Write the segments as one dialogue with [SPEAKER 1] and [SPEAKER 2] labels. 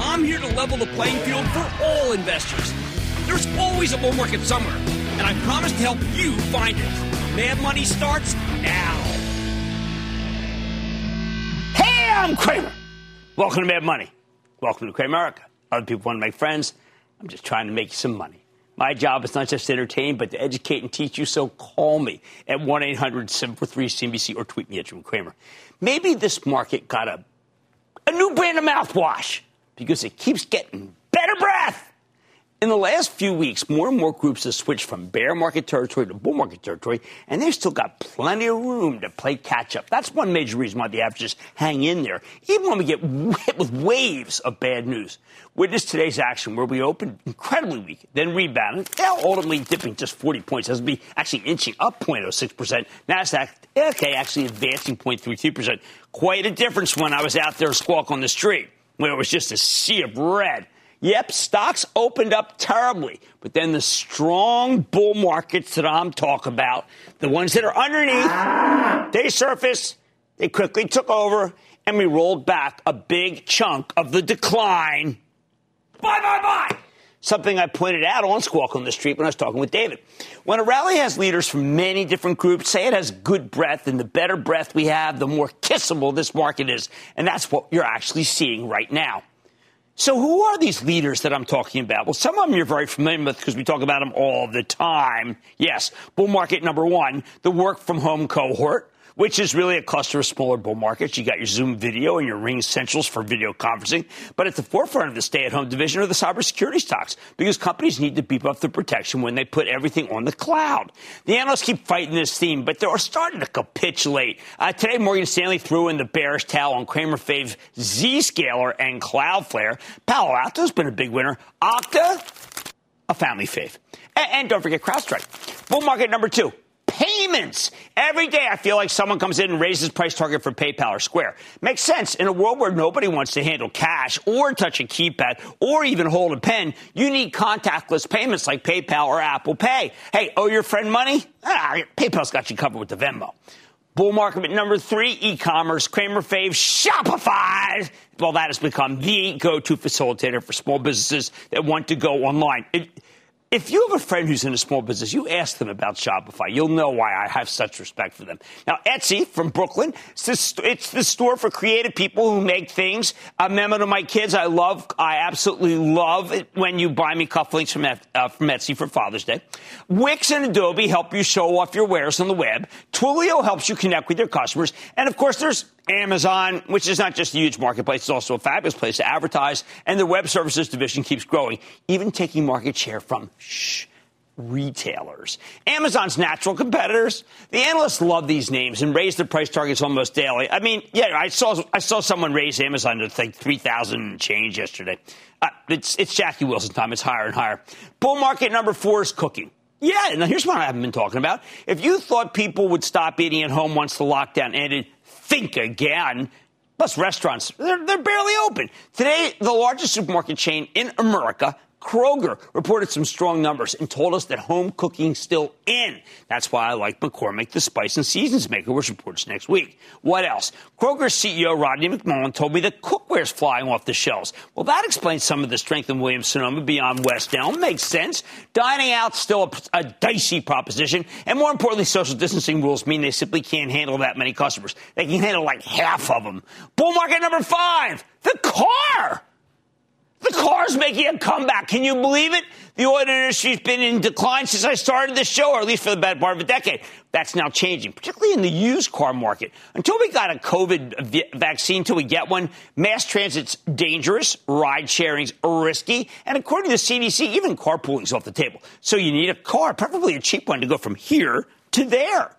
[SPEAKER 1] I'm here to level the playing field for all investors. There's always a bull market somewhere, and I promise to help you find it. Mad Money starts now. Hey, I'm Cramer. Welcome to Mad Money. Welcome to Cramerica. Other people want to make friends. I'm just trying to make some money. My job is not just to entertain, but to educate and teach you. So call me at 1 800 743 CNBC or tweet me at Jim Cramer. Maybe this market got a, a new brand of mouthwash because it keeps getting better breath. In the last few weeks, more and more groups have switched from bear market territory to bull market territory, and they've still got plenty of room to play catch up. That's one major reason why the averages hang in there, even when we get hit with waves of bad news. Witness today's action, where we opened incredibly weak, then rebounded, now ultimately dipping just 40 points, S&P actually inching up 0.06%. Nasdaq, okay, actually advancing 0.32%. Quite a difference when I was out there squawk on the street, where it was just a sea of red. Yep, stocks opened up terribly, but then the strong bull markets that I'm talking about, the ones that are underneath, they surfaced, they quickly took over, and we rolled back a big chunk of the decline. Bye, bye, bye. Something I pointed out on Squawk on the Street when I was talking with David. When a rally has leaders from many different groups, say it has good breath, and the better breath we have, the more kissable this market is. And that's what you're actually seeing right now. So, who are these leaders that I'm talking about? Well, some of them you're very familiar with because we talk about them all the time. Yes, bull market number one, the work from home cohort which is really a cluster of smaller bull markets. You got your Zoom video and your RingCentrals for video conferencing. But at the forefront of the stay at home division are the cybersecurity stocks because companies need to beef up the protection when they put everything on the cloud. The analysts keep fighting this theme, but they're starting to capitulate. Uh, today, Morgan Stanley threw in the bearish towel on Cramer Fave Zscaler and Cloudflare. Palo Alto's been a big winner. Okta, a family fave. And, and don't forget CrowdStrike. Bull market number two payments. Every day I feel like someone comes in and raises price target for PayPal or Square. Makes sense. In a world where nobody wants to handle cash or touch a keypad or even hold a pen, you need contactless payments like PayPal or Apple Pay. Hey, owe your friend money? Ah, PayPal's got you covered with the Venmo. Bull market number three, e-commerce. Cramer fave, Shopify. Well, that has become the go-to facilitator for small businesses that want to go online. It, if you have a friend who's in a small business, you ask them about Shopify. You'll know why I have such respect for them. Now, Etsy from Brooklyn, it's the, store for creative people who make things. A memo to my kids. I love, I absolutely love it when you buy me cufflinks from, uh, from Etsy for Father's Day. Wix and Adobe help you show off your wares on the web. Twilio helps you connect with your customers. And of course, there's Amazon, which is not just a huge marketplace, it's also a fabulous place to advertise. And the web services division keeps growing, even taking market share from shh, retailers. Amazon's natural competitors. The analysts love these names and raise their price targets almost daily. I mean, yeah, I saw I saw someone raise Amazon to like three thousand change yesterday. Uh, it's it's Jackie Wilson time. It's higher and higher. Bull market number four is cooking. Yeah, now here's what I haven't been talking about. If you thought people would stop eating at home once the lockdown ended, think again. Plus, restaurants, they're, they're barely open. Today, the largest supermarket chain in America, Kroger reported some strong numbers and told us that home cooking's still in. That's why I like McCormick, the spice and seasons maker, which reports next week. What else? Kroger's CEO Rodney McMullen told me that cookware's flying off the shelves. Well, that explains some of the strength in Williams Sonoma beyond West Elm. Makes sense. Dining out's still a, a dicey proposition, and more importantly, social distancing rules mean they simply can't handle that many customers. They can handle like half of them. Bull market number five, the car. The car's making a comeback. Can you believe it? The oil industry's been in decline since I started this show, or at least for the better part of a decade. That's now changing, particularly in the used car market. Until we got a COVID vaccine, until we get one, mass transit's dangerous, ride sharing's risky, and according to the CDC, even carpooling's off the table. So you need a car, preferably a cheap one, to go from here to there.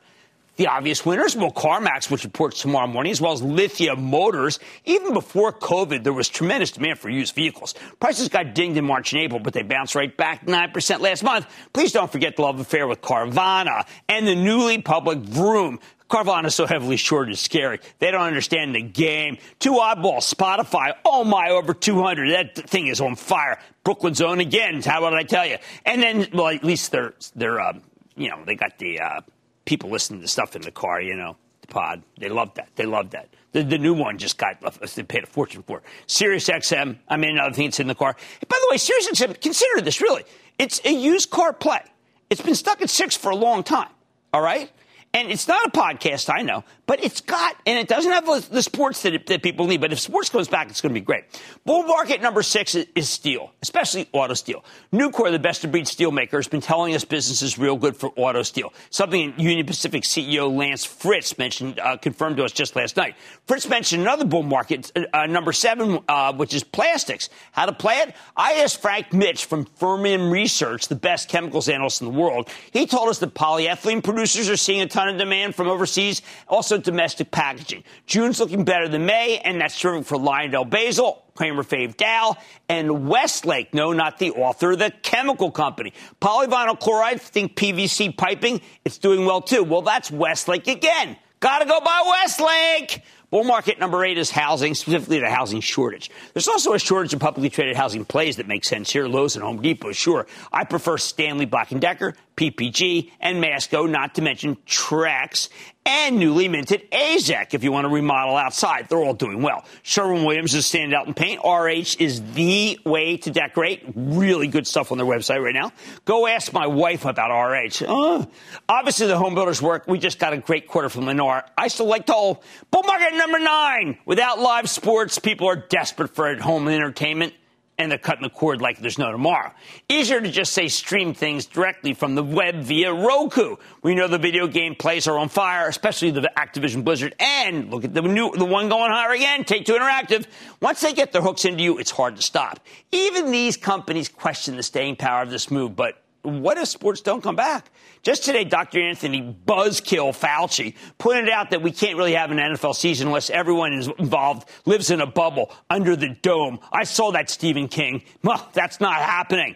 [SPEAKER 1] The obvious winners, well, CarMax, which reports tomorrow morning, as well as Lithia Motors. Even before COVID, there was tremendous demand for used vehicles. Prices got dinged in March and April, but they bounced right back 9% last month. Please don't forget the love affair with Carvana and the newly public Vroom. Carvana is so heavily shorted, it's scary. They don't understand the game. Two oddballs, Spotify. Oh my, over 200. That thing is on fire. Brooklyn's own again. How about I tell you? And then, well, at least they're, they're, uh, you know, they got the, uh, people listening to stuff in the car, you know, the pod. They love that. They love that. The, the new one just got, uh, they paid a fortune for. Sirius XM, I mean, uh, another thing that's in the car. By the way, Sirius XM, consider this really. It's a used car play. It's been stuck at six for a long time. All right? And it's not a podcast, I know, but it's got, and it doesn't have the sports that, it, that people need. But if sports comes back, it's going to be great. Bull market number six is, is steel, especially auto steel. Nucor, the best of breed steel maker, has been telling us business is real good for auto steel. Something Union Pacific CEO Lance Fritz mentioned, uh, confirmed to us just last night. Fritz mentioned another bull market, uh, uh number seven, uh, which is plastics. How to play it? I asked Frank Mitsch from Fermium Research, the best chemicals analyst in the world. He told us that polyethylene producers are seeing a ton of demand from overseas, also domestic packaging. June's looking better than May, and that's true for LyondellBasell, Cramer Fave Dow, and Westlake. No, not the author, the chemical company. Polyvinyl chloride, think PVC piping, it's doing well too. Well, that's Westlake again. Gotta go by Westlake. Bull market number eight is housing, specifically the housing shortage. There's also a shortage of publicly traded housing plays that make sense here. Lowe's and Home Depot, sure. I prefer Stanley Black & Decker, PPG, and Masco, not to mention Trex and newly minted AZEK if you want to remodel outside. They're all doing well. Sherwin-Williams is standing out in paint. RH is the way to decorate. Really good stuff on their website right now. Go ask my wife about RH. Uh, obviously, the home builders work. We just got a great quarter from Lennar. I still like to hold bull market number nine. Without live sports, people are desperate for at home entertainment and they're cutting the cord like there's no tomorrow. Easier to just say stream things directly from the web via Roku. We know the video game plays are on fire, especially the Activision Blizzard. And look at the new, the one going higher again, Take Two Interactive. Once they get their hooks into you, it's hard to stop. Even these companies question the staying power of this move, but what if sports don't come back? Just today, Dr. Anthony Buzzkill Fauci pointed out that we can't really have an NFL season unless everyone is involved lives in a bubble under the dome. I saw that, Stephen King. Well, that's not happening.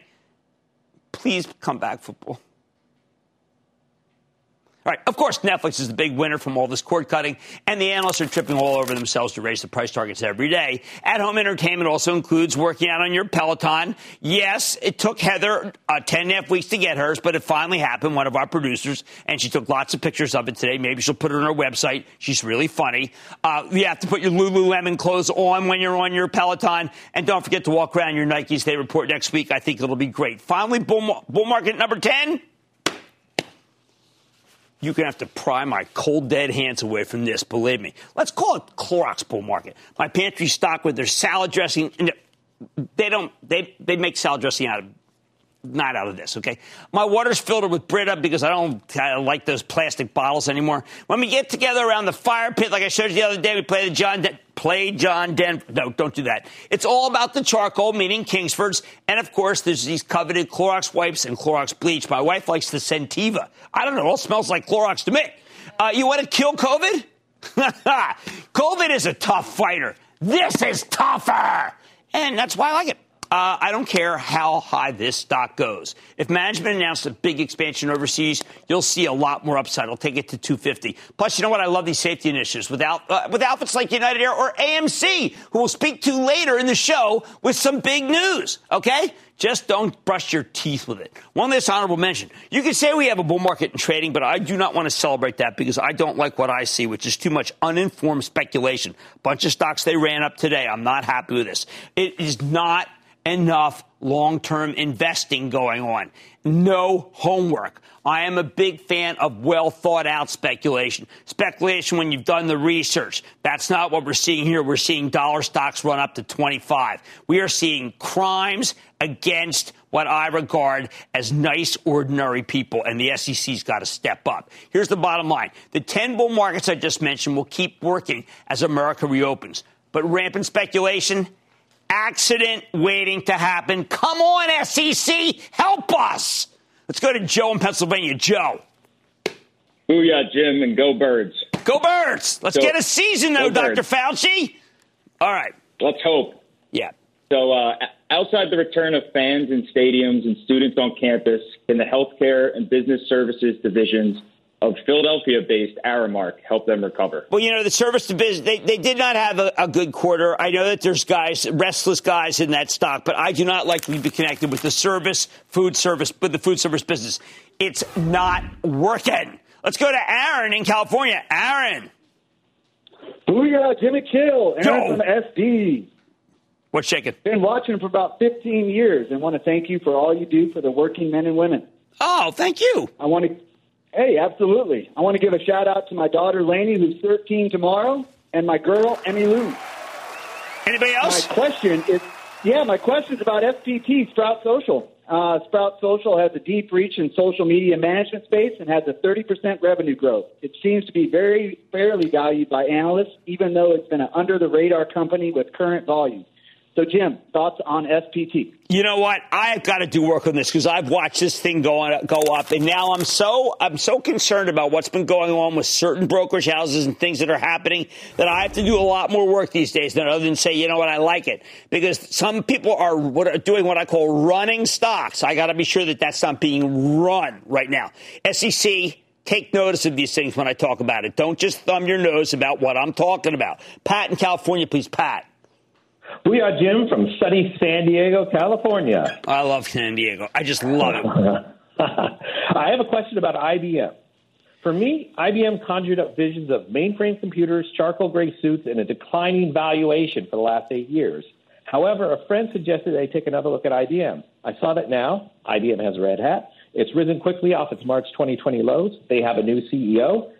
[SPEAKER 1] Please come back, football. All right. Of course, Netflix is the big winner from all this cord cutting, and the analysts are tripping all over themselves to raise the price targets every day. At home entertainment also includes working out on your Peloton. Yes, it took Heather uh, 10 and a half weeks to get hers, but it finally happened. One of our producers, and she took lots of pictures of it today. Maybe she'll put it on her website. She's really funny. Uh, you have to put your Lululemon clothes on when you're on your Peloton, and don't forget to walk around your Nikes. They report next week. I think it'll be great. Finally, bull, bull market number 10 you're going to have to pry my cold, dead hands away from this, believe me. Let's call it Clorox bull market. My pantry stocked with their salad dressing. They don't, they, they make salad dressing out of not out of this, okay? My water's filtered with Brita because I don't I like those plastic bottles anymore. When we get together around the fire pit, like I showed you the other day, we play the John De- play John Denver. No, don't do that. It's all about the charcoal, meaning Kingsford's, and of course, there's these coveted Clorox wipes and Clorox bleach. My wife likes the Scentiva. I don't know. It all smells like Clorox to me. Uh, you want to kill COVID? COVID is a tough fighter. This is tougher, and that's why I like it. Uh, I don't care how high this stock goes. If management announced a big expansion overseas, you'll see a lot more upside. I'll take it to 250. Plus, you know what? I love these safety initiatives without uh, with outfits like United Air or AMC, who we'll speak to later in the show with some big news. Okay. Just don't brush your teeth with it. One last honorable mention. You can say we have a bull market in trading, but I do not want to celebrate that because I don't like what I see, which is too much uninformed speculation. Bunch of stocks they ran up today. I'm not happy with this. It is not enough long term investing going on. No homework. I am a big fan of well thought out speculation. Speculation when you've done the research. That's not what we're seeing here. We're seeing dollar stocks run up to 25. We are seeing crimes against what I regard as nice, ordinary people, and the SEC's got to step up. Here's the bottom line the 10 bull markets I just mentioned will keep working as America reopens. But rampant speculation, accident waiting to happen. Come on, SEC, help us. Let's go to Joe in Pennsylvania. Joe.
[SPEAKER 2] Booyah, Jim, and go birds.
[SPEAKER 1] Go birds. Let's
[SPEAKER 2] Go-
[SPEAKER 1] get a season, though, Dr.
[SPEAKER 2] Birds.
[SPEAKER 1] Fauci. All right.
[SPEAKER 2] Let's hope.
[SPEAKER 1] Yeah.
[SPEAKER 2] So, uh, outside the return of fans in stadiums and students on campus, can the healthcare and business services divisions of Philadelphia-based Aramark help them recover?
[SPEAKER 1] Well, you know, the service to business, they, they did not have a, a good quarter. I know that there's guys, restless guys in that stock, but I do not like to be connected with the service, food service, with the food service business. It's not working. Let's go to Aaron in California. Aaron,
[SPEAKER 3] Booyah, Jimmy Kill,
[SPEAKER 1] Yo.
[SPEAKER 3] Aaron from SD.
[SPEAKER 1] what's shaking?
[SPEAKER 3] Been watching for about 15 years and want to thank you for all you do for the working men and women.
[SPEAKER 1] Oh, thank you.
[SPEAKER 3] I want to, hey, absolutely. I want to give a shout out to my daughter Lainey, who's 13 tomorrow, and my girl Emmy Lou.
[SPEAKER 1] Anybody else?
[SPEAKER 3] My question is, yeah, my question is about SPT, Sprout Social. Uh, Sprout Social has a deep reach in social media management space and has a 30% revenue growth. It seems to be very fairly valued by analysts, even though it's been an under the radar company with current volume. So, Jim, thoughts on SPT?
[SPEAKER 1] You know what? I've got to do work on this because I've watched this thing go on, go up, and now I'm so I'm so concerned about what's been going on with certain brokerage houses and things that are happening that I have to do a lot more work these days than other than say, you know what, I like it because some people are what are doing what I call running stocks. I got to be sure that that's not being run right now. SEC. Take notice of these things when I talk about it. Don't just thumb your nose about what I'm talking about. Pat in California, please, Pat.
[SPEAKER 4] We are Jim from sunny San Diego, California.
[SPEAKER 1] I love San Diego. I just love it.
[SPEAKER 4] I have a question about IBM. For me, IBM conjured up visions of mainframe computers, charcoal gray suits, and a declining valuation for the last eight years. However, a friend suggested I take another look at IBM. I saw that now. IBM has a Red Hat. It's risen quickly off its March 2020 lows. They have a new CEO.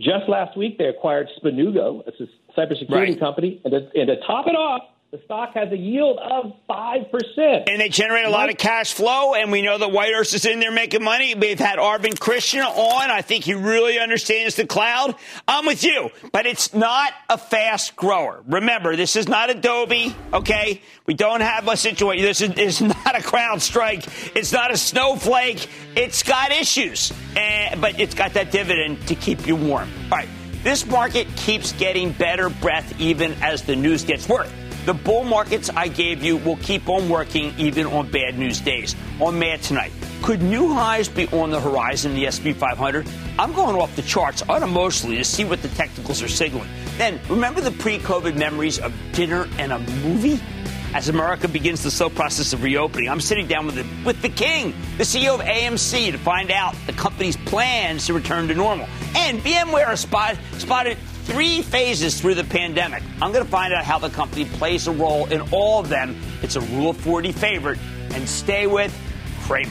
[SPEAKER 4] Just last week, they acquired Spanugo, a cybersecurity
[SPEAKER 1] Right.
[SPEAKER 4] company, and to, and to top it off, the stock has a yield of 5%.
[SPEAKER 1] And they generate a lot of cash flow, and we know that Whitehurst is in there making money. We've had Arvind Krishna on. I think he really understands the cloud. I'm with you, but it's not a fast grower. Remember, this is not Adobe, okay? We don't have a situation. This is, is not a CrowdStrike. It's not a snowflake. It's got issues, and, but it's got that dividend to keep you warm. All right. This market keeps getting better breath even as the news gets worse. The bull markets I gave you will keep on working even on bad news days. On Mad tonight, could new highs be on the horizon in the SP 500? I'm going off the charts unemotionally to see what the technicals are signaling. Then, remember the pre COVID memories of dinner and a movie? As America begins the slow process of reopening, I'm sitting down with the, with the king, the CEO of AMC, to find out the company's plans to return to normal. And VMware spot, spotted three phases through the pandemic. I'm going to find out how the company plays a role in all of them. It's a Rule 40 favorite. And stay with Cramer.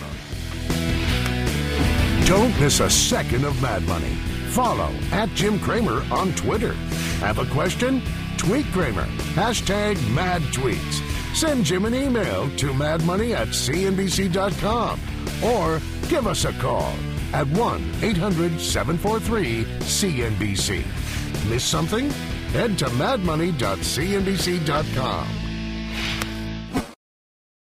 [SPEAKER 5] Don't miss a second of Mad Money. Follow at Jim Cramer on Twitter. Have a question? Tweet Cramer. Hashtag mad tweets. Send Jim an email to madmoney at cnbc.com or give us a call at 1 800 743 CNBC. Miss something? Head to madmoney.cnbc.com.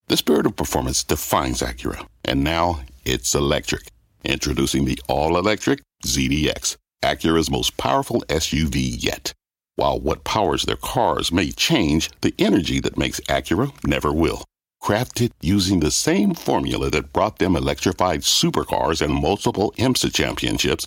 [SPEAKER 6] The spirit of performance defines Acura, and now it's electric. Introducing the all-electric ZDX, Acura's most powerful SUV yet. While what powers their cars may change, the energy that makes Acura never will. Crafted using the same formula that brought them electrified supercars and multiple IMSA championships,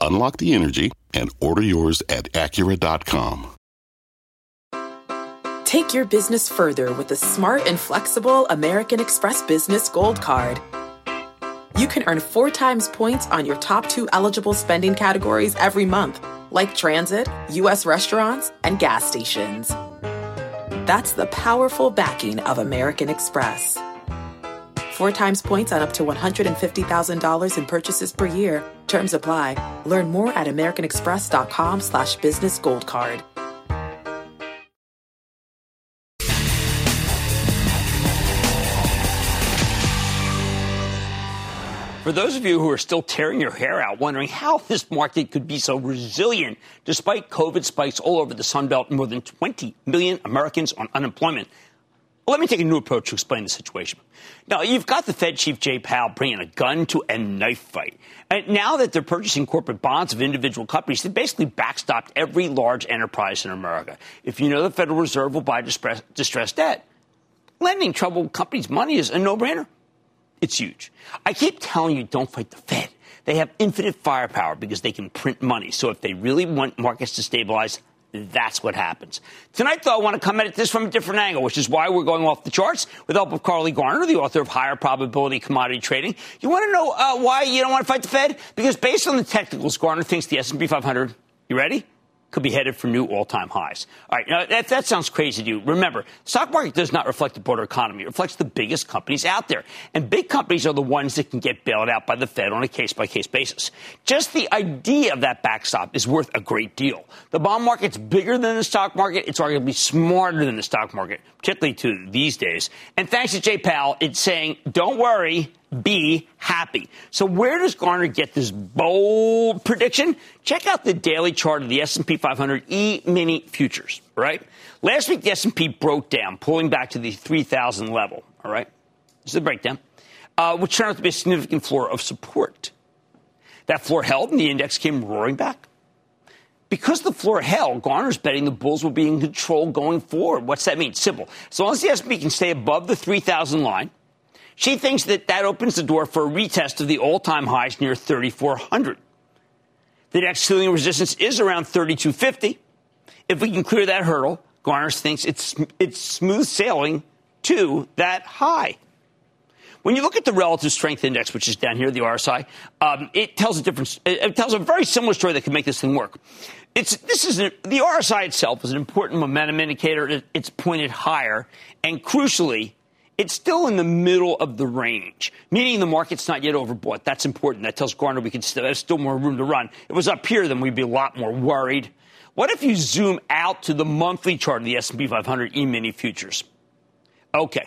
[SPEAKER 6] Unlock the energy and order yours at Acura.com.
[SPEAKER 7] Take your business further with the smart and flexible American Express Business Gold Card. You can earn four times points on your top two eligible spending categories every month, like transit, U.S. restaurants, and gas stations. That's the powerful backing of American Express. Four times points on up to $150,000 in purchases per year. Terms apply. Learn more at americanexpress.com slash business gold card.
[SPEAKER 1] For those of you who are still tearing your hair out, wondering how this market could be so resilient despite COVID spikes all over the Sun Belt and more than 20 million Americans on unemployment, let me take a new approach to explain the situation. Now, you've got the Fed Chief Jay Powell bringing a gun to a knife fight. And now that they're purchasing corporate bonds of individual companies, they basically backstopped every large enterprise in America. If you know the Federal Reserve will buy distressed debt, lending troubled companies money is a no-brainer. It's huge. I keep telling you, don't fight the Fed. They have infinite firepower because they can print money. So if they really want markets to stabilize, that's what happens. Tonight, though, I want to come at this from a different angle, which is why we're going off the charts with help of Carly Garner, the author of Higher Probability Commodity Trading. You want to know uh, why you don't want to fight the Fed? Because based on the technicals, Garner thinks the S&P 500, you ready? Could be headed for new all-time highs. All right, now that, that sounds crazy to you. Remember, stock market does not reflect the broader economy. It reflects the biggest companies out there. And big companies are the ones that can get bailed out by the Fed on a case-by-case basis. Just the idea of that backstop is worth a great deal. The bond market's bigger than the stock market. It's arguably smarter than the stock market, particularly to these days. And thanks to Jay Powell, it's saying, don't worry, be happy. So where does Garner get this bold prediction? Check out the daily chart of the S&P 500 E-mini futures, right? Last week the S&P broke down, pulling back to the 3,000 level, all right? This is the breakdown, uh, which turned out to be a significant floor of support. That floor held and the index came roaring back. Because the floor held, Garner's betting the bulls will be in control going forward. What's that mean? Simple. As long as the S&P can stay above the 3,000 line – she thinks that that opens the door for a retest of the all-time highs near 3,400. The next ceiling resistance is around 3,250. If we can clear that hurdle, Garner thinks it's, it's smooth sailing to that high. When you look at the relative strength index, which is down here, the RSI, um, it tells a different, it tells a very similar story that can make this thing work. It's, this is, a, the RSI itself is an important momentum indicator. It's pointed higher. And crucially, it's still in the middle of the range, meaning the market's not yet overbought. That's important. That tells Garner we can still, there's still more room to run. If it was up here, then we'd be a lot more worried. What if you zoom out to the monthly chart of the S&P 500 E-mini futures? Okay.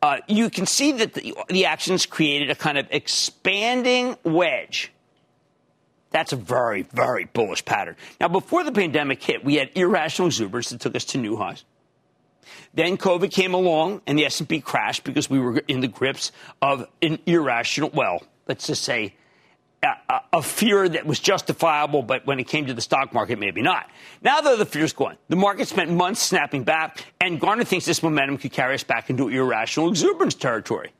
[SPEAKER 1] Uh, you can see that the, the actions created a kind of expanding wedge. That's a very, very bullish pattern. Now, before the pandemic hit, we had irrational exuberance that took us to new highs. Then COVID came along and the S&P crashed because we were in the grips of an irrational, well, let's just say a, a, fear that was justifiable, but when it came to the stock market, maybe not. Now that the fear's gone, the market spent months snapping back, and Garner thinks this momentum could carry us back into irrational exuberance territory.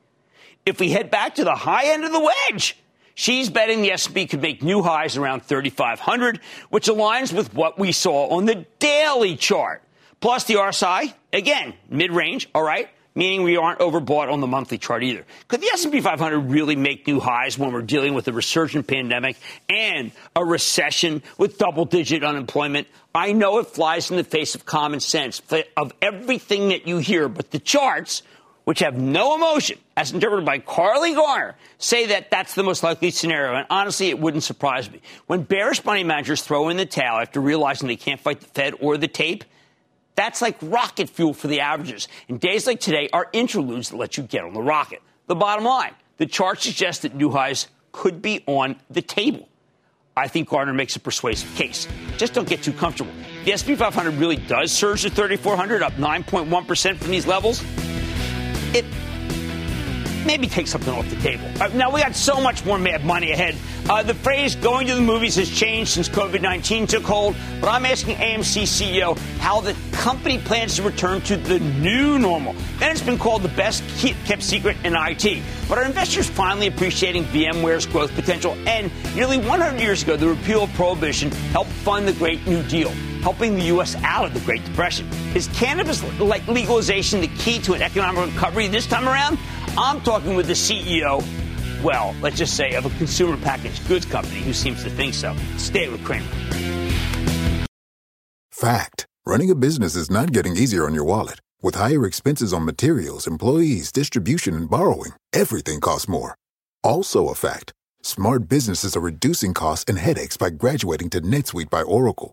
[SPEAKER 1] If we head back to the high end of the wedge, she's betting the S&P could make new highs around 3,500, which aligns with what we saw on the daily chart. Plus the RSI, again, mid-range, all right, meaning we aren't overbought on the monthly chart either. Could the S&P 500 really make new highs when we're dealing with a resurgent pandemic and a recession with double-digit unemployment? I know it flies in the face of common sense, of everything that you hear, but the charts, which have no emotion, as interpreted by Carly Garner, say that that's the most likely scenario. And honestly, it wouldn't surprise me. When bearish money managers throw in the towel after realizing they can't fight the Fed or the tape, That's like rocket fuel for the averages. And days like today are interludes that let you get on the rocket. The bottom line the chart suggests that new highs could be on the table. I think Garner makes a persuasive case. Just don't get too comfortable. The SP 500 really does surge to 3,400, up 9.1% from these levels. It maybe take something off the table. Uh, now, we got so much more mad money ahead. Uh, the phrase going to the movies has changed since COVID 19 took hold, but I'm asking AMC CEO how the company plans to return to the new normal. Then it's been called the best kept secret in IT. But are investors finally appreciating VMware's growth potential? And nearly 100 years ago, the repeal of prohibition helped fund the Great New Deal helping the U.S. out of the Great Depression. Is cannabis legalization the key to an economic recovery this time around? I'm talking with the CEO, well, let's just say, of a consumer packaged goods company who seems to think so. Stay with Cramer.
[SPEAKER 8] Fact running a business is not getting easier on your wallet. With higher expenses on materials, employees, distribution, and borrowing, everything costs more. Also, a fact smart businesses are reducing costs and headaches by graduating to NetSuite by Oracle.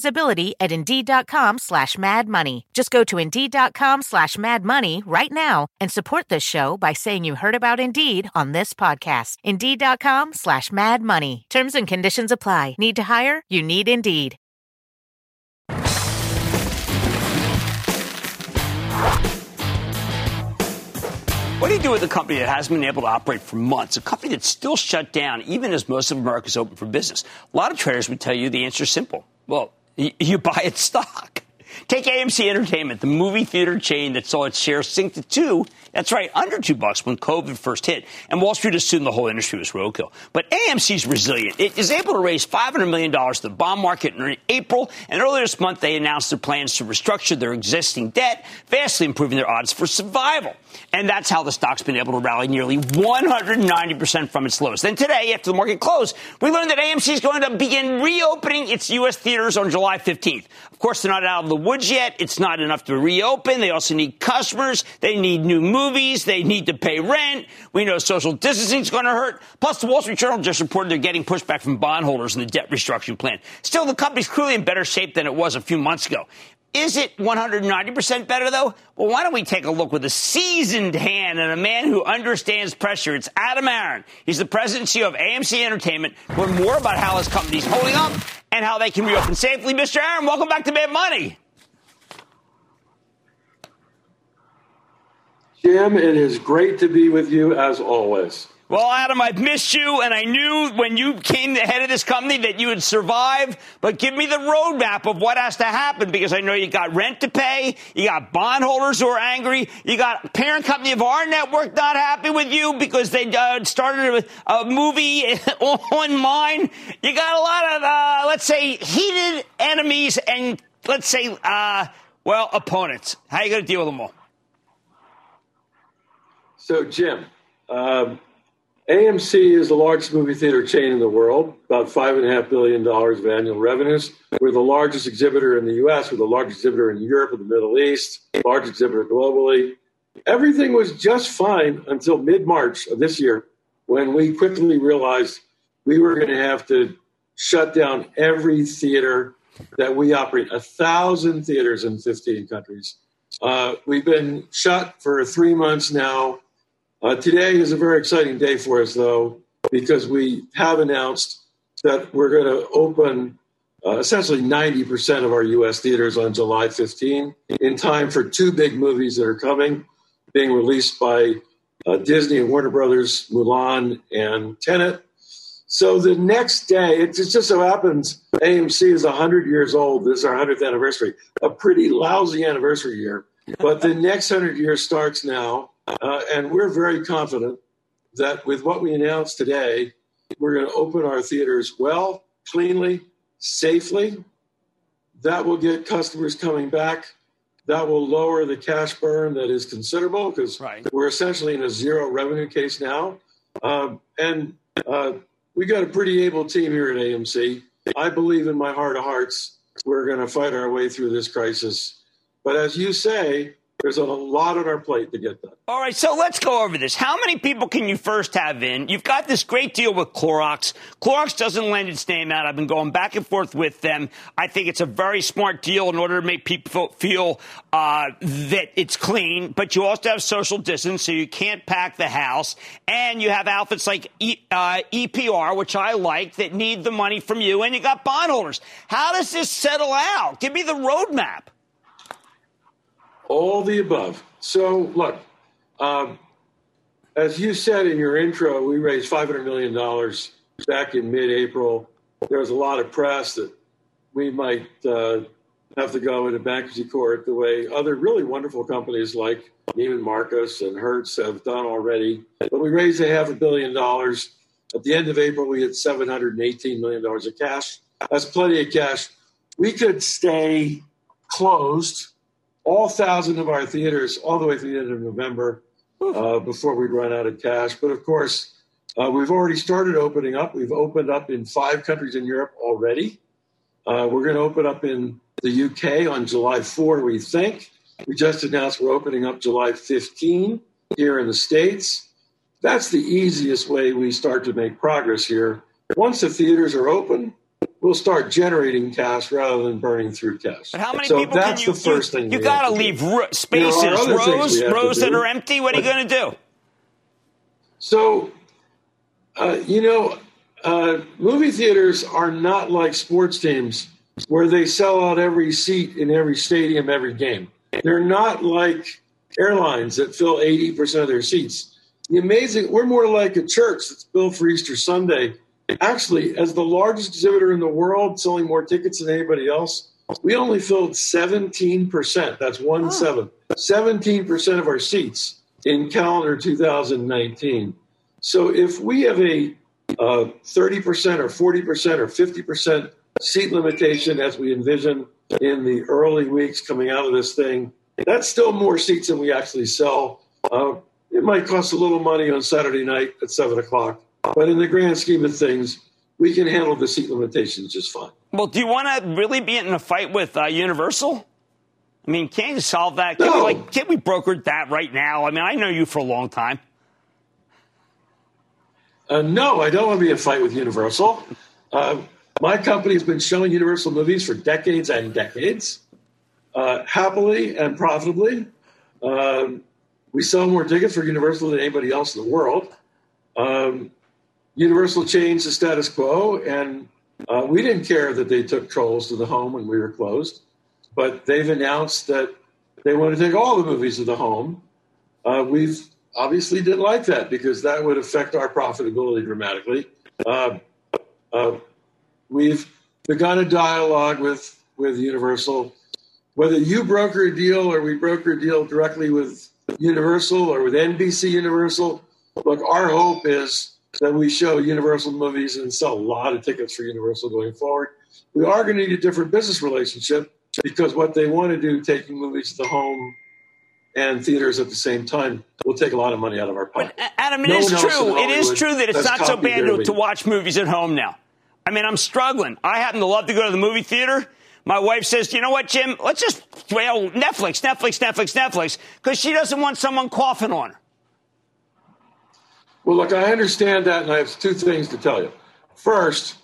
[SPEAKER 9] visibility at Indeed.com slash Mad Money. Just go to Indeed.com slash Mad Money right now and support this show by saying you heard about Indeed on this podcast. Indeed.com slash Mad Money. Terms and conditions apply. Need to hire? You need Indeed.
[SPEAKER 1] What do you do with a company that hasn't been able to operate for months? A company that's still shut down, even as most of America is open for business. A lot of traders would tell you the answer is simple. Well, you buy its stock. Take AMC Entertainment, the movie theater chain that saw its shares sink to two that's right, under two bucks when COVID first hit. And Wall Street assumed the whole industry was roadkill. But AMC's resilient. It is able to raise $500 million to the bond market in April. And earlier this month, they announced their plans to restructure their existing debt, vastly improving their odds for survival. And that's how the stock's been able to rally nearly 190% from its lows. Then today, after the market closed, we learned that AMC is going to begin reopening its U.S. theaters on July 15th. Of course, they're not out of the woods yet. It's not enough to reopen. They also need customers. They need new movies. They need to pay rent. We know social distancing is going to hurt. Plus, the Wall Street Journal just reported they're getting pushback from bondholders in the debt restructuring plan. Still, the company's clearly in better shape than it was a few months ago. Is it 190% better, though? Well, why don't we take a look with a seasoned hand and a man who understands pressure? It's Adam Aron. He's the president and CEO of AMC Entertainment. Learn more about how his company's holding up and how they can reopen safely. Mr. Aron, welcome back to Mad Money.
[SPEAKER 10] Jim, it is great to be with you as always.
[SPEAKER 1] Well, Adam, I've missed you, and I knew when you came the head of this company that you would survive. But give me the roadmap of what has to happen because I know you got rent to pay, you got bondholders who are angry, you got parent company of our network not happy with you because they uh, started a, a, movie on mine. You got a lot of, uh, let's say, heated enemies and let's say, uh, well, opponents. How are you going to deal with them all?
[SPEAKER 10] So, Jim, um, AMC is the largest movie theater chain in the world, about $5.5 billion of annual revenues. We're the largest exhibitor in the U.S., we're the largest exhibitor in Europe and the Middle East, largest exhibitor globally. Everything was just fine until mid March of this year when we quickly realized we were going to have to shut down every theater that we operate, a thousand theaters in 15 countries. Uh, we've been shut for three months now. Uh, today is a very exciting day for us, though, because we have announced that we're going to open uh, essentially 90% of our U.S. theaters on July 15 in time for two big movies that are coming, being released by uh, Disney and Warner Brothers, Mulan and Tenet. So the next day, it just so happens AMC is 100 years old. This is our 100th anniversary, a pretty lousy anniversary year. But the next 100 years starts now. Uh, and we're very confident that with what we announced today, we're going to open our theaters well, cleanly, safely. That will get customers coming back. That will lower the cash burn that is considerable because right. we're essentially in a zero revenue case now. Um, and uh, we got a pretty able team here at AMC. I believe in my heart of hearts we're going to fight our way through this crisis. But as you say, there's a lot on our plate to get done.
[SPEAKER 1] All right, so let's go over this. How many people can you first have in? You've got this great deal with Clorox. Clorox doesn't lend its name out. I've been going back and forth with them. I think it's a very smart deal in order to make people feel uh, that it's clean, but you also have social distance, so you can't pack the house. And you have outfits like e, uh, EPR, which I like, that need the money from you, and you got bondholders. How does this settle out? Give me the roadmap.
[SPEAKER 10] All the above. So, look, um, as you said in your intro, we raised $500 million back in mid April. There was a lot of press that we might uh, have to go into bankruptcy court the way other really wonderful companies like Neiman Marcus and Hertz have done already. But we raised a half a billion dollars. At the end of April, we had $718 million of cash. That's plenty of cash. We could stay closed all thousand of our theaters all the way through the end of November uh, before we'd run out of cash. But of course, uh, we've already started opening up. We've opened up in five countries in Europe already. Uh, we're going to open up in the UK on July 4, we think. We just announced we're opening up July 15 here in the States. That's the easiest way we start to make progress here. Once the theaters are open, we'll start generating cash rather than burning through cash.
[SPEAKER 1] But how many
[SPEAKER 10] so
[SPEAKER 1] people
[SPEAKER 10] that's
[SPEAKER 1] can you?
[SPEAKER 10] the first
[SPEAKER 1] you,
[SPEAKER 10] thing
[SPEAKER 1] you got to leave ro- spaces, rows, rows that are empty. What are you going to do?
[SPEAKER 10] So, uh, you know, uh, movie theaters are not like sports teams where they sell out every seat in every stadium every game. They're not like airlines that fill 80% of their seats. The amazing, we're more like a church that's built for Easter Sunday actually, as the largest exhibitor in the world, selling more tickets than anybody else, we only filled 17%. That's one oh. seven. 17% of our seats in calendar 2019. So if we have a uh, 30% or 40% or 50% seat limitation as we envision in the early weeks coming out of this thing, that's still more seats than we actually sell. Uh, it might cost a little money on Saturday night at 7 o'clock but in the grand scheme of things, we can handle the seat limitations just fine.
[SPEAKER 1] Well, do you want to really be in a fight with uh, Universal? I mean, can't you solve that?
[SPEAKER 10] Can
[SPEAKER 1] no.
[SPEAKER 10] we,
[SPEAKER 1] like, can't we broker that right now? I mean, I know you for a long time.
[SPEAKER 10] Uh, no, I don't want to be in a fight with Universal. Uh, my company has been showing Universal movies for decades and decades, uh, happily and profitably. Um, we sell more tickets for Universal than anybody else in the world. Um, Universal changed the status quo, and uh, we didn't care that they took trolls to the home when we were closed. But they've announced that they want to take all the movies to the home. Uh, we've obviously didn't like that because that would affect our profitability dramatically. Uh, uh we've begun a dialogue with with Universal. Whether you broker a deal or we broker a deal directly with Universal or with NBC Universal, look, our hope is that we show Universal movies and sell a lot of tickets for Universal going forward. We are going to need a different business relationship because what they want to do, taking movies to the home and theaters at the same time, will take a lot of money out of our pocket.
[SPEAKER 1] Adam, Adam, it
[SPEAKER 10] no
[SPEAKER 1] is
[SPEAKER 10] one else in
[SPEAKER 1] true. It is true that it's not so bad to, to watch movies at home now. I mean, I'm struggling. I happen to love to go to the movie theater. My wife says, you know what, Jim? Let's just, well, Netflix, Netflix, Netflix, Netflix, because she doesn't want someone coughing on her.
[SPEAKER 10] Well, look, I understand that, and I have two things to tell you. First,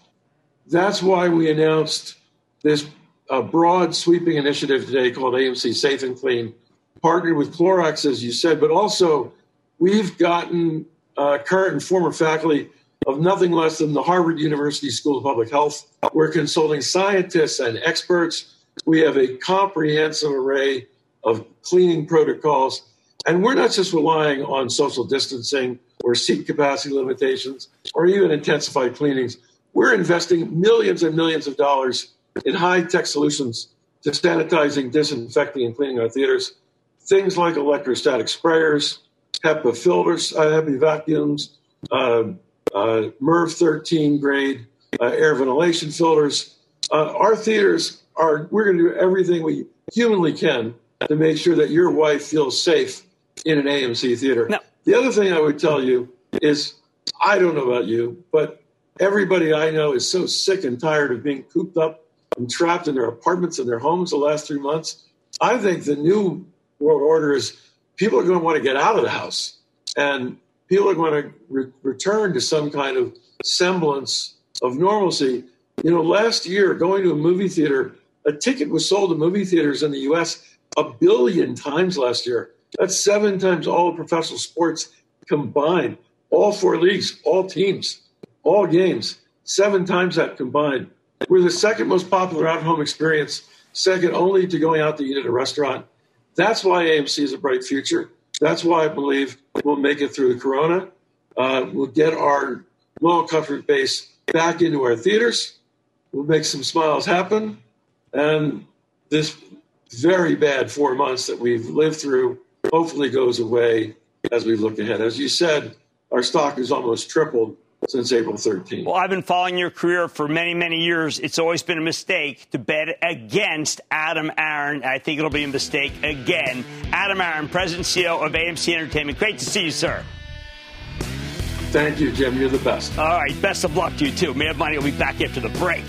[SPEAKER 10] that's why we announced this uh, broad, sweeping initiative today called AMC Safe and Clean, partnered with Clorox, as you said, but also we've gotten uh, current and former faculty of nothing less than the Harvard University School of Public Health. We're consulting scientists and experts. We have a comprehensive array of cleaning protocols. And we're not just relying on social distancing or seat capacity limitations or even intensified cleanings. We're investing millions and millions of dollars in high tech solutions to sanitizing, disinfecting, and cleaning our theaters. Things like electrostatic sprayers, HEPA filters, uh, vacuums, uh, uh, MERV 13 grade uh, air ventilation filters. Uh, our theaters are, we're going to do everything we humanly can to make sure that your wife feels safe in an AMC theater. The other thing I would tell you is I don't know about you, but everybody I know is so sick and tired of being cooped up and trapped in their apartments and their homes the last three months. I think the new world order is people are going to want to get out of the house and people are going to re- return to some kind of semblance of normalcy. You know, last year, going to a movie theater, a ticket was sold to movie theaters in the US a billion times last year. That's seven times all of professional sports combined, all four leagues, all teams, all games, seven times that combined. We're the second most popular out of home experience, second only to going out to eat at a restaurant. That's why AMC is a bright future. That's why I believe we'll make it through the corona. Uh, we'll get our loyal customer base back into our theaters. We'll make some smiles happen. And this very bad four months that we've lived through hopefully goes away as we look ahead. As you said, our stock has almost tripled since April 13th.
[SPEAKER 1] Well, I've been following your career for many, many years. It's always been a mistake to bet against Adam Aron. I think it'll be a mistake again. Adam Aron, President and CEO of AMC Entertainment. Great to see you, sir.
[SPEAKER 10] Thank you, Jim. You're the best.
[SPEAKER 1] All right. Best of luck to you, too. Mad Money will be back after the break.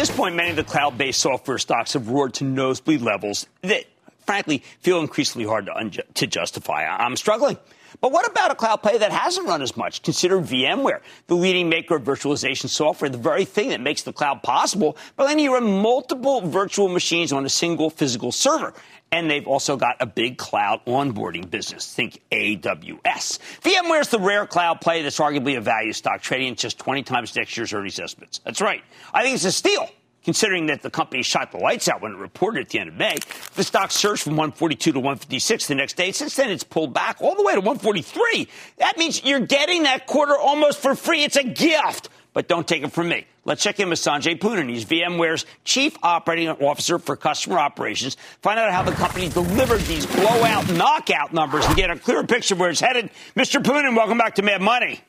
[SPEAKER 1] This point, many of the cloud based software stocks have roared to nosebleed levels that, frankly, feel increasingly hard to, unju- to justify. I- I'm struggling. But what about a cloud play that hasn't run as much? Consider VMware, the leading maker of virtualization software, the very thing that makes the cloud possible. But then you run multiple virtual machines on a single physical server. And they've also got a big cloud onboarding business. Think AWS. VMware is the rare cloud play that's arguably a value stock, trading at just 20 times next year's earnings estimates. That's right. I think it's a steal. Considering that the company shot the lights out when it reported at the end of May, the stock surged from 142 to 156 the next day. Since then, it's pulled back all the way to 143. That means you're getting that quarter almost for free. It's a gift. But don't take it from me. Let's check in with Sanjay Poonen. He's VMware's Chief Operating Officer for Customer Operations. Find out how the company delivered these blowout, knockout numbers and get a clearer picture of where it's headed. Mr. Poonen, welcome back to Mad Money.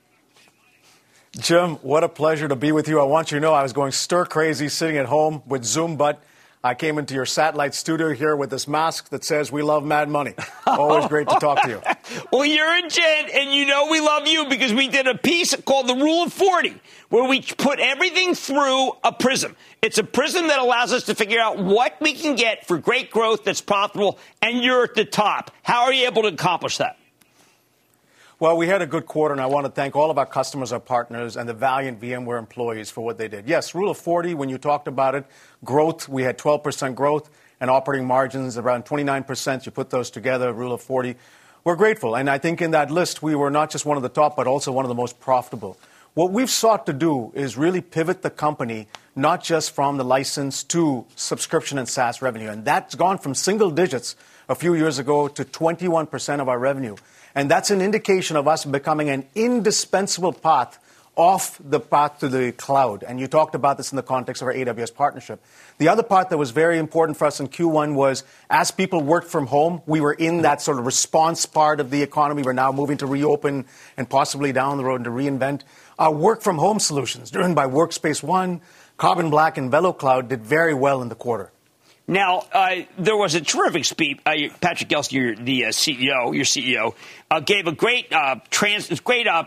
[SPEAKER 11] Jim, what a pleasure to be with you. I want you to know I was going stir crazy sitting at home with Zoom, but I came into your satellite studio here with this mask that says we love Mad Money. Always great to talk to you.
[SPEAKER 1] Well, you're a gent, and you know we love you because we did a piece called The Rule of 40, where we put everything through a prism. It's a prism that allows us to figure out what we can get for great growth that's profitable, and you're at the top. How are you able to accomplish that?
[SPEAKER 11] Well, we had a good quarter, and I want to thank all of our customers, our partners, and the valiant VMware employees for what they did. Yes, Rule of 40, when you talked about it, growth, we had 12% growth, and operating margins around 29%. You put those together, Rule of 40. We're grateful, and I think in that list, we were not just one of the top, but also one of the most profitable. What we've sought to do is really pivot the company not just from the license to subscription and SaaS revenue. And that's gone from single digits a few years ago to 21% of our revenue. And that's an indication of us becoming an indispensable path off the path to the cloud. And you talked about this in the context of our AWS partnership. The other part that was very important for us in Q1 was as people worked from home, we were in that sort of response part of the economy. We're now moving to reopen and possibly down the road to reinvent our work from home solutions, driven by Workspace ONE, Carbon Black and VeloCloud did very well in the quarter.
[SPEAKER 1] Now, uh, there was a terrific speech. Uh, Patrick Gelsinger, the uh, CEO, your CEO, uh, gave a great uh, trans, great uh,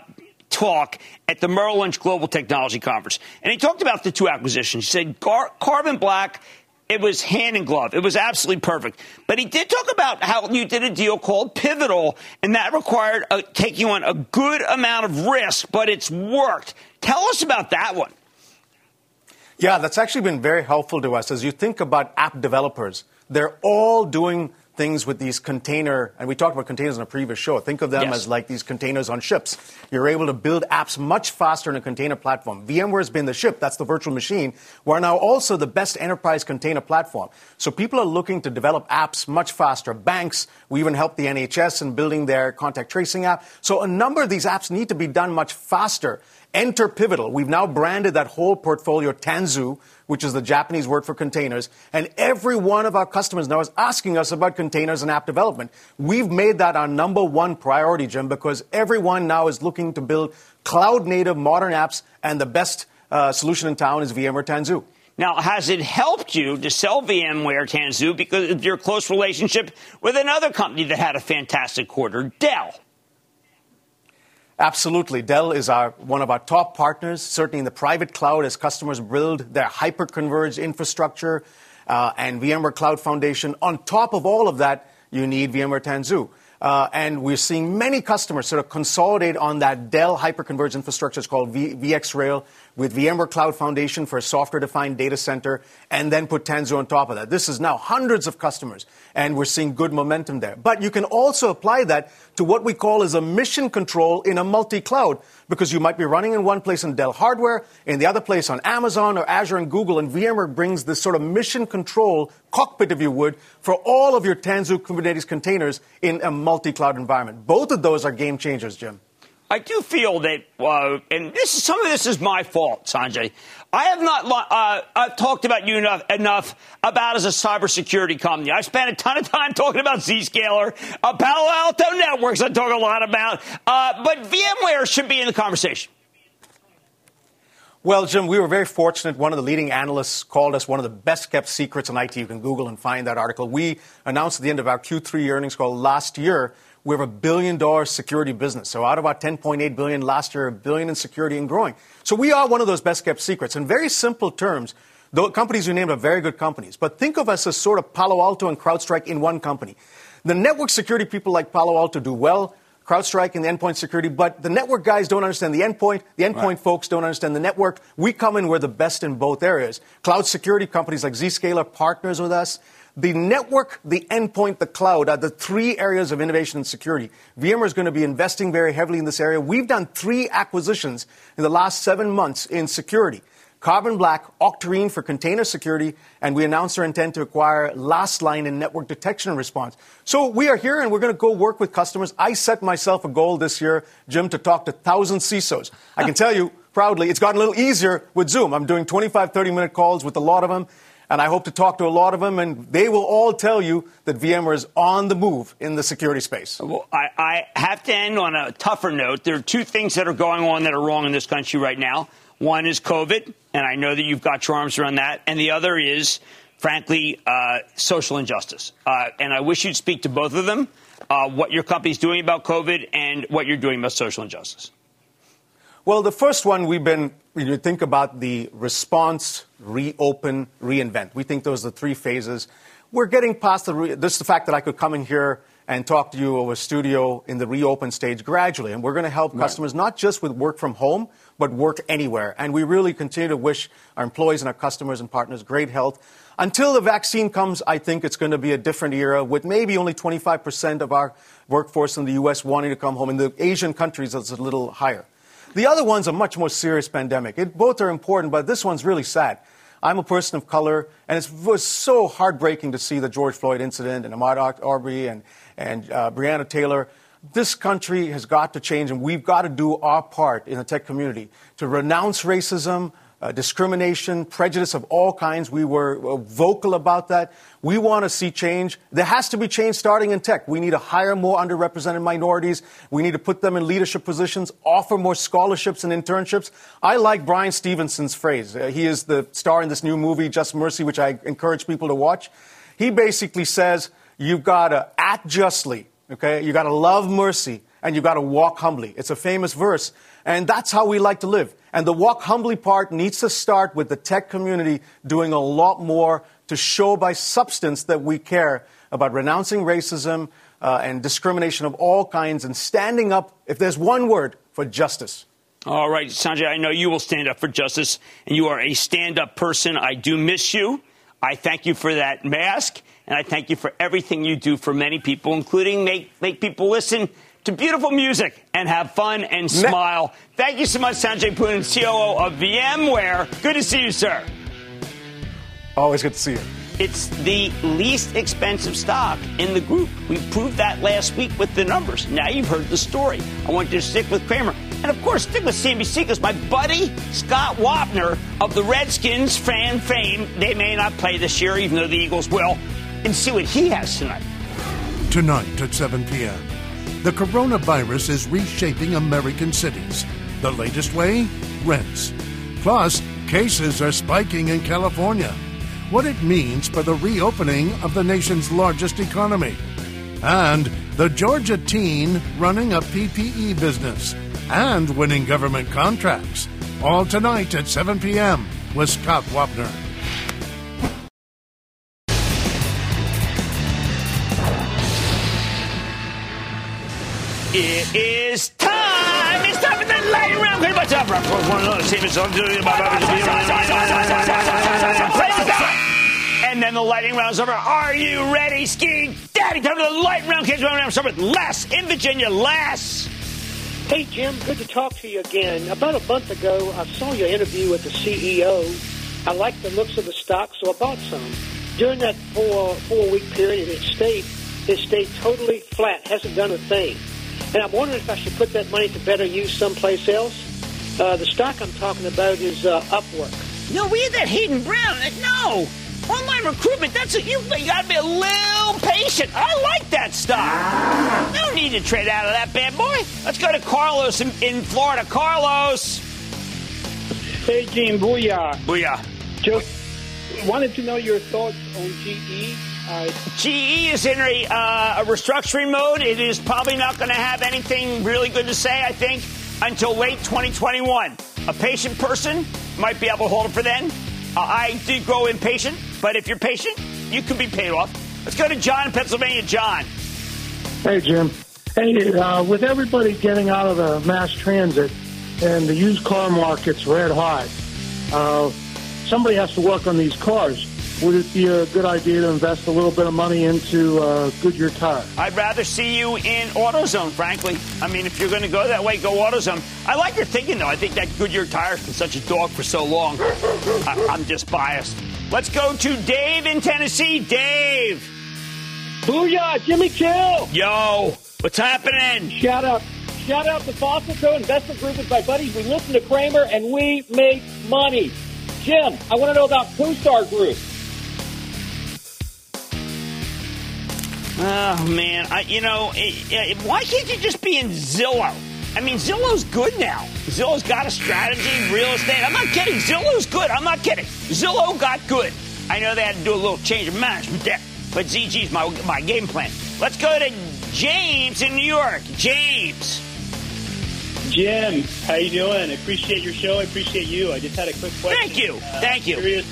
[SPEAKER 1] talk at the Merrill Lynch Global Technology Conference, and he talked about the two acquisitions. He said Gar- Carbon Black. It was hand in glove. It was absolutely perfect. But he did talk about how you did a deal called Pivotal, and that required taking on a good amount of risk, but it's worked. Tell us about that one.
[SPEAKER 11] Yeah, that's actually been very helpful to us. As you think about app developers, they're all doing things with these container, and we talked about containers in a previous show. Think of them yes. as like these containers on ships. You're able to build apps much faster in a container platform. VMware has been the ship, that's the virtual machine. We're now also the best enterprise container platform. So people are looking to develop apps much faster. Banks, we even help the NHS in building their contact tracing app. So a number of these apps need to be done much faster. Enter Pivotal. We've now branded that whole portfolio Tanzu, which is the Japanese word for containers. And every one of our customers now is asking us about containers and app development. We've made that our number one priority, Jim, because everyone now is looking to build cloud native modern apps, and the best uh, solution in town is VMware Tanzu.
[SPEAKER 1] Now, has it helped you to sell VMware Tanzu because of your close relationship with another company that had a fantastic quarter, Dell?
[SPEAKER 11] Absolutely. Dell is our, one of our top partners, certainly in the private cloud as customers build their hyper-converged infrastructure uh, and VMware Cloud Foundation. On top of all of that, you need VMware Tanzu. Uh, and we're seeing many customers sort of consolidate on that Dell hyperconverged infrastructure. It's called v- VxRail with VMware Cloud Foundation for a software-defined data center, and then put Tanzu on top of that. This is now hundreds of customers, and we're seeing good momentum there. But you can also apply that to what we call as a mission control in a multi-cloud, because you might be running in one place on Dell hardware, in the other place on Amazon or Azure and Google, and VMware brings this sort of mission control cockpit, if you would, for all of your Tanzu Kubernetes containers in a multi-cloud environment. Both of those are game changers, Jim.
[SPEAKER 1] I do feel that, uh, and this is some of this is my fault, Sanjay. I have not uh, I've talked about you enough, enough about as a cybersecurity company. I spent a ton of time talking about Zscaler, uh, Palo Alto Networks. I talk a lot about, uh, but VMware should be in the conversation.
[SPEAKER 11] Well, Jim, we were very fortunate. One of the leading analysts called us one of the best kept secrets in IT. You can Google and find that article. We announced at the end of our Q3 earnings call last year we have a billion dollar security business. So out of our 10.8 billion last year, a billion in security and growing. So we are one of those best kept secrets. In very simple terms, the companies you named are very good companies. But think of us as sort of Palo Alto and CrowdStrike in one company. The network security people like Palo Alto do well. CrowdStrike and the endpoint security, but the network guys don't understand the endpoint. The endpoint right. folks don't understand the network. We come in, we're the best in both areas. Cloud security companies like Zscaler partners with us. The network, the endpoint, the cloud are the three areas of innovation and security. VMware is going to be investing very heavily in this area. We've done three acquisitions in the last seven months in security. Carbon Black, Octarine for container security, and we announced our intent to acquire Lastline in network detection and response. So we are here and we're going to go work with customers. I set myself a goal this year, Jim, to talk to 1,000 CISOs. I can tell you proudly, it's gotten a little easier with Zoom. I'm doing 25, 30 minute calls with a lot of them and I hope to talk to a lot of them, and they will all tell you that VMware is on the move in the security space.
[SPEAKER 1] Well, I, I have to end on a tougher note. There are two things that are going on that are wrong in this country right now. One is COVID, and I know that you've got your arms around that, and the other is, frankly, uh, social injustice. Uh, and I wish you'd speak to both of them. Uh, what your company's doing about COVID and what you're doing about social injustice.
[SPEAKER 11] Well, the first one we've been, when you think about the response, reopen, reinvent. We think those are the three phases. We're getting past the, re- this is the fact that I could come in here and talk to you over studio in the reopen stage gradually. And we're going to help right. customers not just with work from home, but work anywhere. And we really continue to wish our employees and our customers and partners great health. Until the vaccine comes, I think it's going to be a different era with maybe only 25% of our workforce in the U.S. wanting to come home. In the Asian countries, it's a little higher. The other one's a much more serious pandemic. It, both are important, but this one's really sad. I'm a person of color, and it was so heartbreaking to see the George Floyd incident and Ahmaud Arbery and, and uh, Breonna Taylor. This country has got to change, and we've got to do our part in the tech community to renounce racism, uh, discrimination, prejudice of all kinds. We were uh, vocal about that. We want to see change. There has to be change starting in tech. We need to hire more underrepresented minorities. We need to put them in leadership positions, offer more scholarships and internships. I like Bryan Stevenson's phrase. Uh, he is the star in this new movie, Just Mercy, which I encourage people to watch. He basically says you've got to act justly, okay? You've got to love mercy and you've got to walk humbly. It's a famous verse. And that's how we like to live. And the walk humbly part needs to start with the tech community doing a lot more to show by substance that we care about renouncing racism uh, and discrimination of all kinds and standing up, if there's one word, for justice.
[SPEAKER 1] All right, Sanjay, I know you will stand up for justice, and you are a stand up person. I do miss you. I thank you for that mask, and I thank you for everything you do for many people, including make, make people listen to beautiful music and have fun and smile. Thank you so much, Sanjay Poonen, COO of VMware. Good to see you, sir.
[SPEAKER 11] Always good to see you.
[SPEAKER 1] It's the least expensive stock in the group. We proved that last week with the numbers. Now you've heard the story. I want you to stick with Cramer. And of course, stick with CNBC because my buddy Scott Wapner of the Redskins fan fame, they may not play this year, even though the Eagles will, and see what he has tonight.
[SPEAKER 5] Tonight at 7 p.m. The coronavirus is reshaping American cities. The latest way? Rents. Plus, cases are spiking in California. What it means for the reopening of the nation's largest economy. And the Georgia teen running a PPE business and winning government contracts. All tonight at 7 p.m. with Scott Wapner.
[SPEAKER 1] It is time. It's time for the lightning round. Much up. And then the lightning round is over. Are you ready, ski daddy? Time for the lightning round. Kids round. round. Start with Les in Virginia. Les.
[SPEAKER 12] Hey, Jim. Good to talk to you again. About a month ago, I saw your interview with the CEO. I liked the looks of the stock, so I bought some. During that four four week period, it stayed it stayed totally flat. Hasn't done a thing. And I'm wondering if I should put that money to better use someplace else. Uh, the stock I'm talking about is uh, Upwork.
[SPEAKER 1] No, we had that Hayden Brown. No. Online recruitment, that's a, you, you gotta be a little patient. I like that stock. No need to trade out of that bad boy. Let's go to Carlos in, in Florida. Carlos.
[SPEAKER 13] Hey, Jim. Booyah.
[SPEAKER 1] Booyah.
[SPEAKER 13] Just wanted to know your thoughts on GE. Uh,
[SPEAKER 1] GE is in a, uh, a restructuring mode. It is probably not going to have anything really good to say, I think, until late 2021. A patient person might be able to hold it for then. I did grow impatient, but if you're patient, you can be paid off. Let's go to John in Pennsylvania. John.
[SPEAKER 14] Hey, Jim. Hey, uh, with everybody getting out of the mass transit and the used car market's red hot, uh, somebody has to work on these cars would it be a good idea to invest a little bit of money into uh, Goodyear tire?
[SPEAKER 1] I'd rather see you in AutoZone, frankly. I mean, if you're going to go that way, go AutoZone. I like your thinking, though. I think that Goodyear tire's been such a dog for so long. I- I'm just biased. Let's go to Dave in Tennessee. Dave.
[SPEAKER 13] Booyah, Jimmy Chill.
[SPEAKER 1] Yo, what's happening?
[SPEAKER 13] Shout out. Shout out to Fossil Co. Investment Group with my buddies. We listen to Cramer and we make money. Jim, I want to know about CoStar Group.
[SPEAKER 1] Oh man, I, you know, it, it, why can't you just be in Zillow? I mean, Zillow's good now. Zillow's got a strategy, real estate. I'm not kidding. Zillow's good. I'm not kidding. Zillow got good. I know they had to do a little change of management there, but ZG's my my game plan. Let's go to James in New York. James.
[SPEAKER 15] Jim, how you doing? I appreciate your show. I appreciate you. I just had a quick question.
[SPEAKER 1] Thank you.
[SPEAKER 15] Uh,
[SPEAKER 1] Thank you.
[SPEAKER 15] Curious,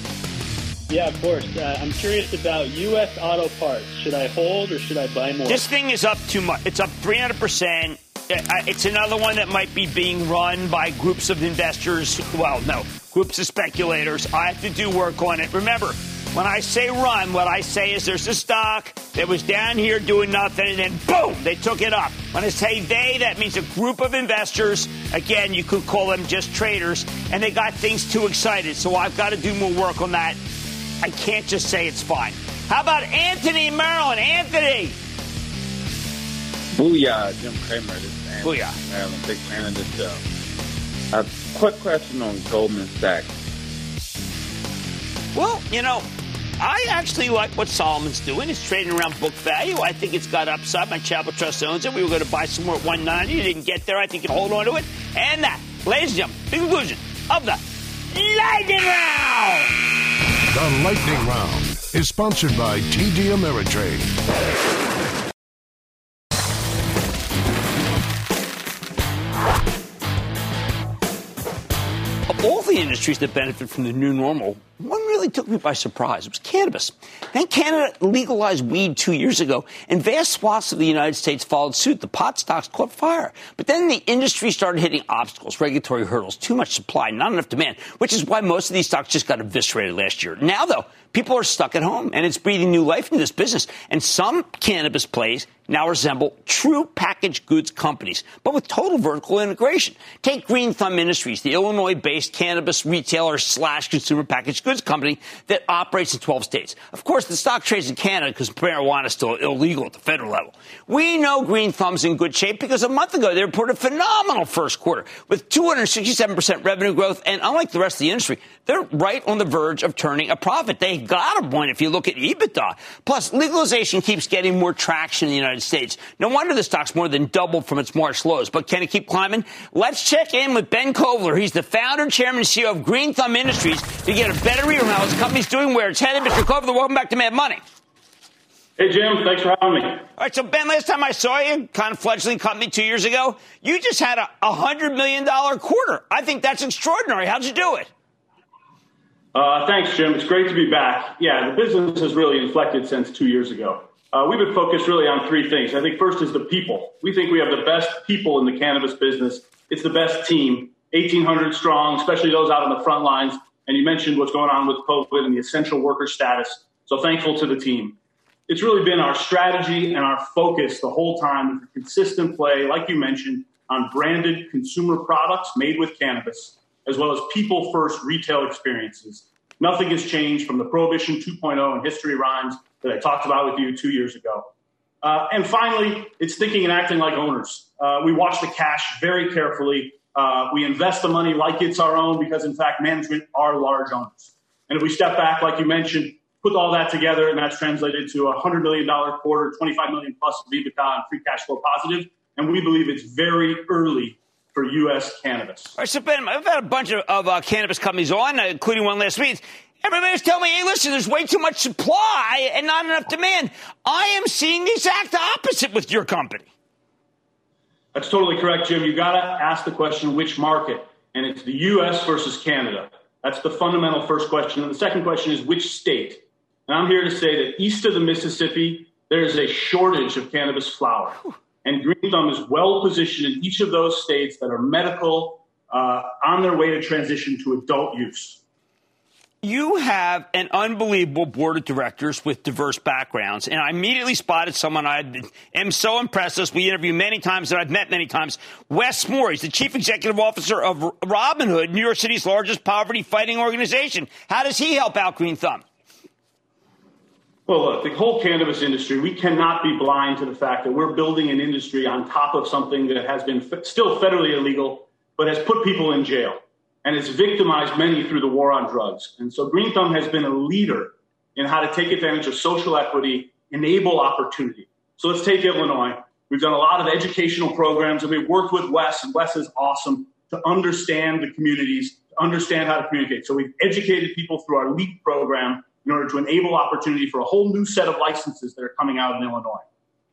[SPEAKER 15] yeah, of course. Uh, I'm curious about U.S. auto parts. Should I hold or should I buy more?
[SPEAKER 1] This thing is up too much. It's up 300 percent. It's another one that might be being run by groups of investors. Well, no, groups of speculators. I have to do work on it. Remember, when I say run, what I say is there's a stock that was down here doing nothing, and then boom, they took it up. When I say they, that means a group of investors. Again, you could call them just traders, and they got things too excited. So I've got to do more work on that. I can't just say it's fine. How about Anthony Maryland? Anthony.
[SPEAKER 16] Booyah, Jim Cramer. This is Anthony
[SPEAKER 1] Booyah.
[SPEAKER 16] Maryland, big fan of the show. A quick question on Goldman Sachs.
[SPEAKER 1] Well, you know, I actually like what Solomon's doing. It's trading around book value. I think it's got upside. My Chapel Trust owns it. We were going to buy some more at 190. You didn't get there. I think you can hold on to it. And that, ladies and gentlemen, big conclusion of the Lightning Round.
[SPEAKER 5] The Lightning Round is sponsored by TD Ameritrade.
[SPEAKER 1] Of all the industries that benefit from the new normal, one really took me by surprise. It was cannabis. Then Canada legalized weed two years ago, and vast swaths of the United States followed suit. The pot stocks caught fire. But then the industry started hitting obstacles, regulatory hurdles, too much supply, not enough demand, which is why most of these stocks just got eviscerated last year. Now, though, people are stuck at home, and it's breathing new life into this business. And some cannabis plays now resemble true packaged goods companies, but with total vertical integration. Take Green Thumb Industries, the Illinois-based cannabis retailer slash consumer packaged goods company that operates in 12 states. Of course, the stock trades in Canada because marijuana is still illegal at the federal level. We know Green Thumb's in good shape because a month ago they reported a phenomenal first quarter with 267% revenue growth, and unlike the rest of the industry, they're right on the verge of turning a profit. They got a point if you look at EBITDA. Plus, legalization keeps getting more traction in the United States. No wonder the stock's more than doubled from its March lows. But can it keep climbing? Let's check in with Ben Kovler. He's the founder, chairman, and CEO of Green Thumb Industries to get a better read on how his company's doing, where it's headed. Mr. Kovler, welcome back to Mad Money.
[SPEAKER 17] Hey, Jim. Thanks for having me. All
[SPEAKER 1] right, so Ben, last time I saw you, kind of fledgling company two years ago, you just had a $100 million quarter. I think that's extraordinary. How'd you do it?
[SPEAKER 17] Uh, thanks, Jim. It's great to be back. Yeah, the business has really inflected since two years ago. Uh, we've been focused really on three things. I think first is the people. We think we have the best people in the cannabis business. It's the best team, 1,800 strong, especially those out on the front lines. And you mentioned what's going on with COVID and the essential worker status. So thankful to the team. It's really been our strategy and our focus the whole time consistent play, like you mentioned, on branded consumer products made with cannabis as well as people first retail experiences. Nothing has changed from the Prohibition 2.0 and history rhymes that I talked about with you two years ago. Uh, and finally, it's thinking and acting like owners. Uh, we watch the cash very carefully. Uh, we invest the money like it's our own because, in fact, management are large owners. And if we step back, like you mentioned, put all that together, and that's translated to a $100 million quarter, 25 million plus of EBITDA and free cash flow positive. And we believe it's very early for U.S. cannabis.
[SPEAKER 1] All right, so Ben, I've had a bunch of, of uh, cannabis companies on, uh, including one last week. Everybody's telling me, hey, listen, there's way too much supply and not enough demand. I am seeing the exact opposite with your company.
[SPEAKER 17] That's totally correct, Jim. You got to ask the question which market, and it's the U.S. versus Canada. That's the fundamental first question. And the second question is which state. And I'm here to say that east of the Mississippi, there is a shortage of cannabis flower. And Green Thumb is well positioned in each of those states that are medical uh, on their way to transition to adult use.
[SPEAKER 1] You have an unbelievable board of directors with diverse backgrounds, and I immediately spotted someone I am so impressed with. We interviewed many times and I've met many times. Wes Moore, he's the chief executive officer of Robin Hood, New York City's largest poverty fighting organization. How does he help out Green Thumb?
[SPEAKER 17] Well, look, the whole cannabis industry, we cannot be blind to the fact that we're building an industry on top of something that has been f- still federally illegal, but has put people in jail and has victimized many through the war on drugs. And so Green Thumb has been a leader in how to take advantage of social equity, enable opportunity. So let's take Illinois. We've done a lot of educational programs and we've worked with Wes, and Wes is awesome to understand the communities, to understand how to communicate. So we've educated people through our LEAP program in order to enable opportunity for a whole new set of licenses that are coming out in Illinois.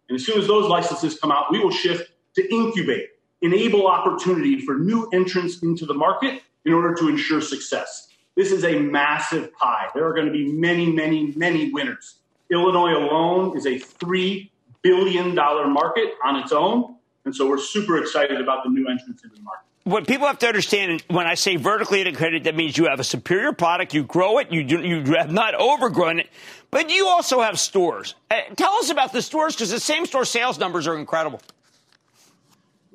[SPEAKER 17] And as soon as those licenses come out, we will shift to incubate, enable opportunity for new entrants into the market in order to ensure success. This is a massive pie. There are going to be many, many, many winners. Illinois alone is a $3 billion market on its own. And so we're super excited about the new entrants into the market
[SPEAKER 1] what people have to understand when I say vertically integrated, that means you have a superior product, you grow it, you do, you have not overgrown it, but you also have stores. Uh, tell us about the stores because the same store sales numbers are incredible.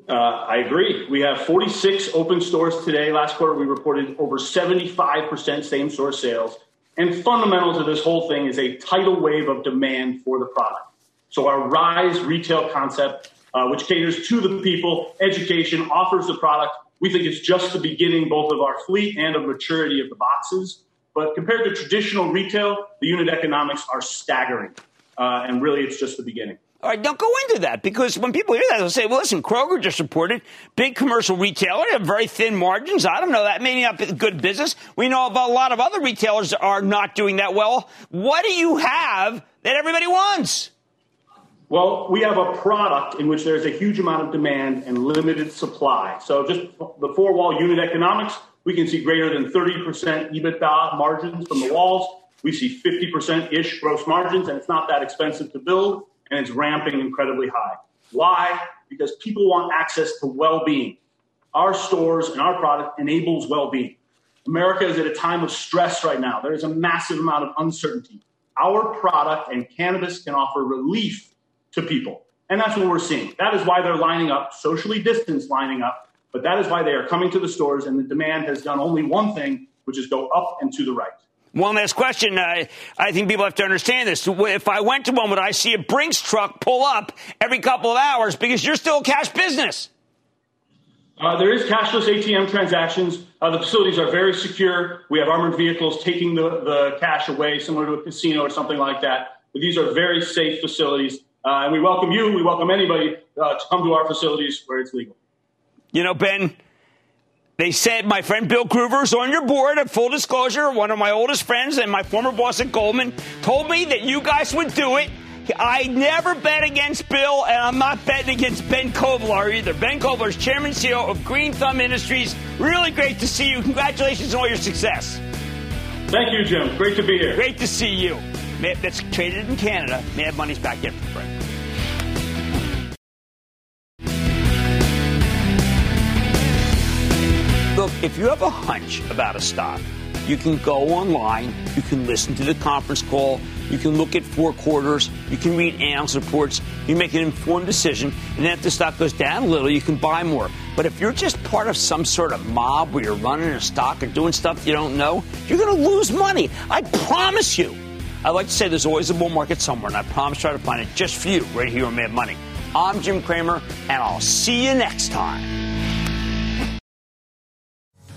[SPEAKER 17] Uh, I agree. We have 46 open stores today. Last quarter, we reported over 75% same store sales. And fundamental to this whole thing is a tidal wave of demand for the product. So our Rise retail concept, uh, which caters to the people, education, offers the product, we think it's just the beginning both of our fleet and of maturity of the boxes. But compared to traditional retail, the unit economics are staggering. Uh, and really, it's just the beginning.
[SPEAKER 1] All right, don't go into that because when people hear that, they'll say, well, listen, Kroger just reported big commercial retailer, have very thin margins. I don't know. That may not be good business. We know about a lot of other retailers are not doing that well. What do you have that everybody wants?
[SPEAKER 17] Well, we have a product in which there's a huge amount of demand and limited supply. So just the four wall unit economics, we can see greater than 30% EBITDA margins from the walls. We see 50% ish gross margins, and it's not that expensive to build, and it's ramping incredibly high. Why? Because people want access to well being. Our stores and our product enables well being. America is at a time of stress right now. There is a massive amount of uncertainty. Our product and cannabis can offer relief to people. And that's what we're seeing. That is why they're lining up, socially distanced lining up, but that is why they are coming to the stores, and the demand has done only one thing, which is go up and to the right.
[SPEAKER 1] One last question. Uh, I think people have to understand this. If I went to one, would I see a Brinks truck pull up every couple of hours because you're still a cash business?
[SPEAKER 17] Uh, there is cashless ATM transactions. Uh, the facilities are very secure. We have armored vehicles taking the, the cash away, similar to a casino or something like that. But these are very safe facilities. Uh, and we welcome you, we welcome anybody uh, to come to our facilities where it's legal.
[SPEAKER 1] You know, Ben, they said my friend Bill Gruver's on your board at full disclosure, one of my oldest friends and my former boss at Goldman, told me that you guys would do it. I never bet against Bill, and I'm not betting against Ben Kovler either. Ben Kovler is chairman and CEO of Green Thumb Industries. Really great to see you. Congratulations on all your success.
[SPEAKER 17] Thank you, Jim. Great to be here.
[SPEAKER 1] Great to see you. That's traded in Canada. Mad Money's back in for Fred. If you have a hunch about a stock, you can go online, you can listen to the conference call, you can look at four quarters, you can read analyst reports, you make an informed decision, and then if the stock goes down a little, you can buy more. But if you're just part of some sort of mob where you're running a stock or doing stuff you don't know, you're going to lose money. I promise you. I like to say there's always a bull market somewhere, and I promise try to find it just for you right here on Mad Money. I'm Jim Cramer, and I'll see you next time.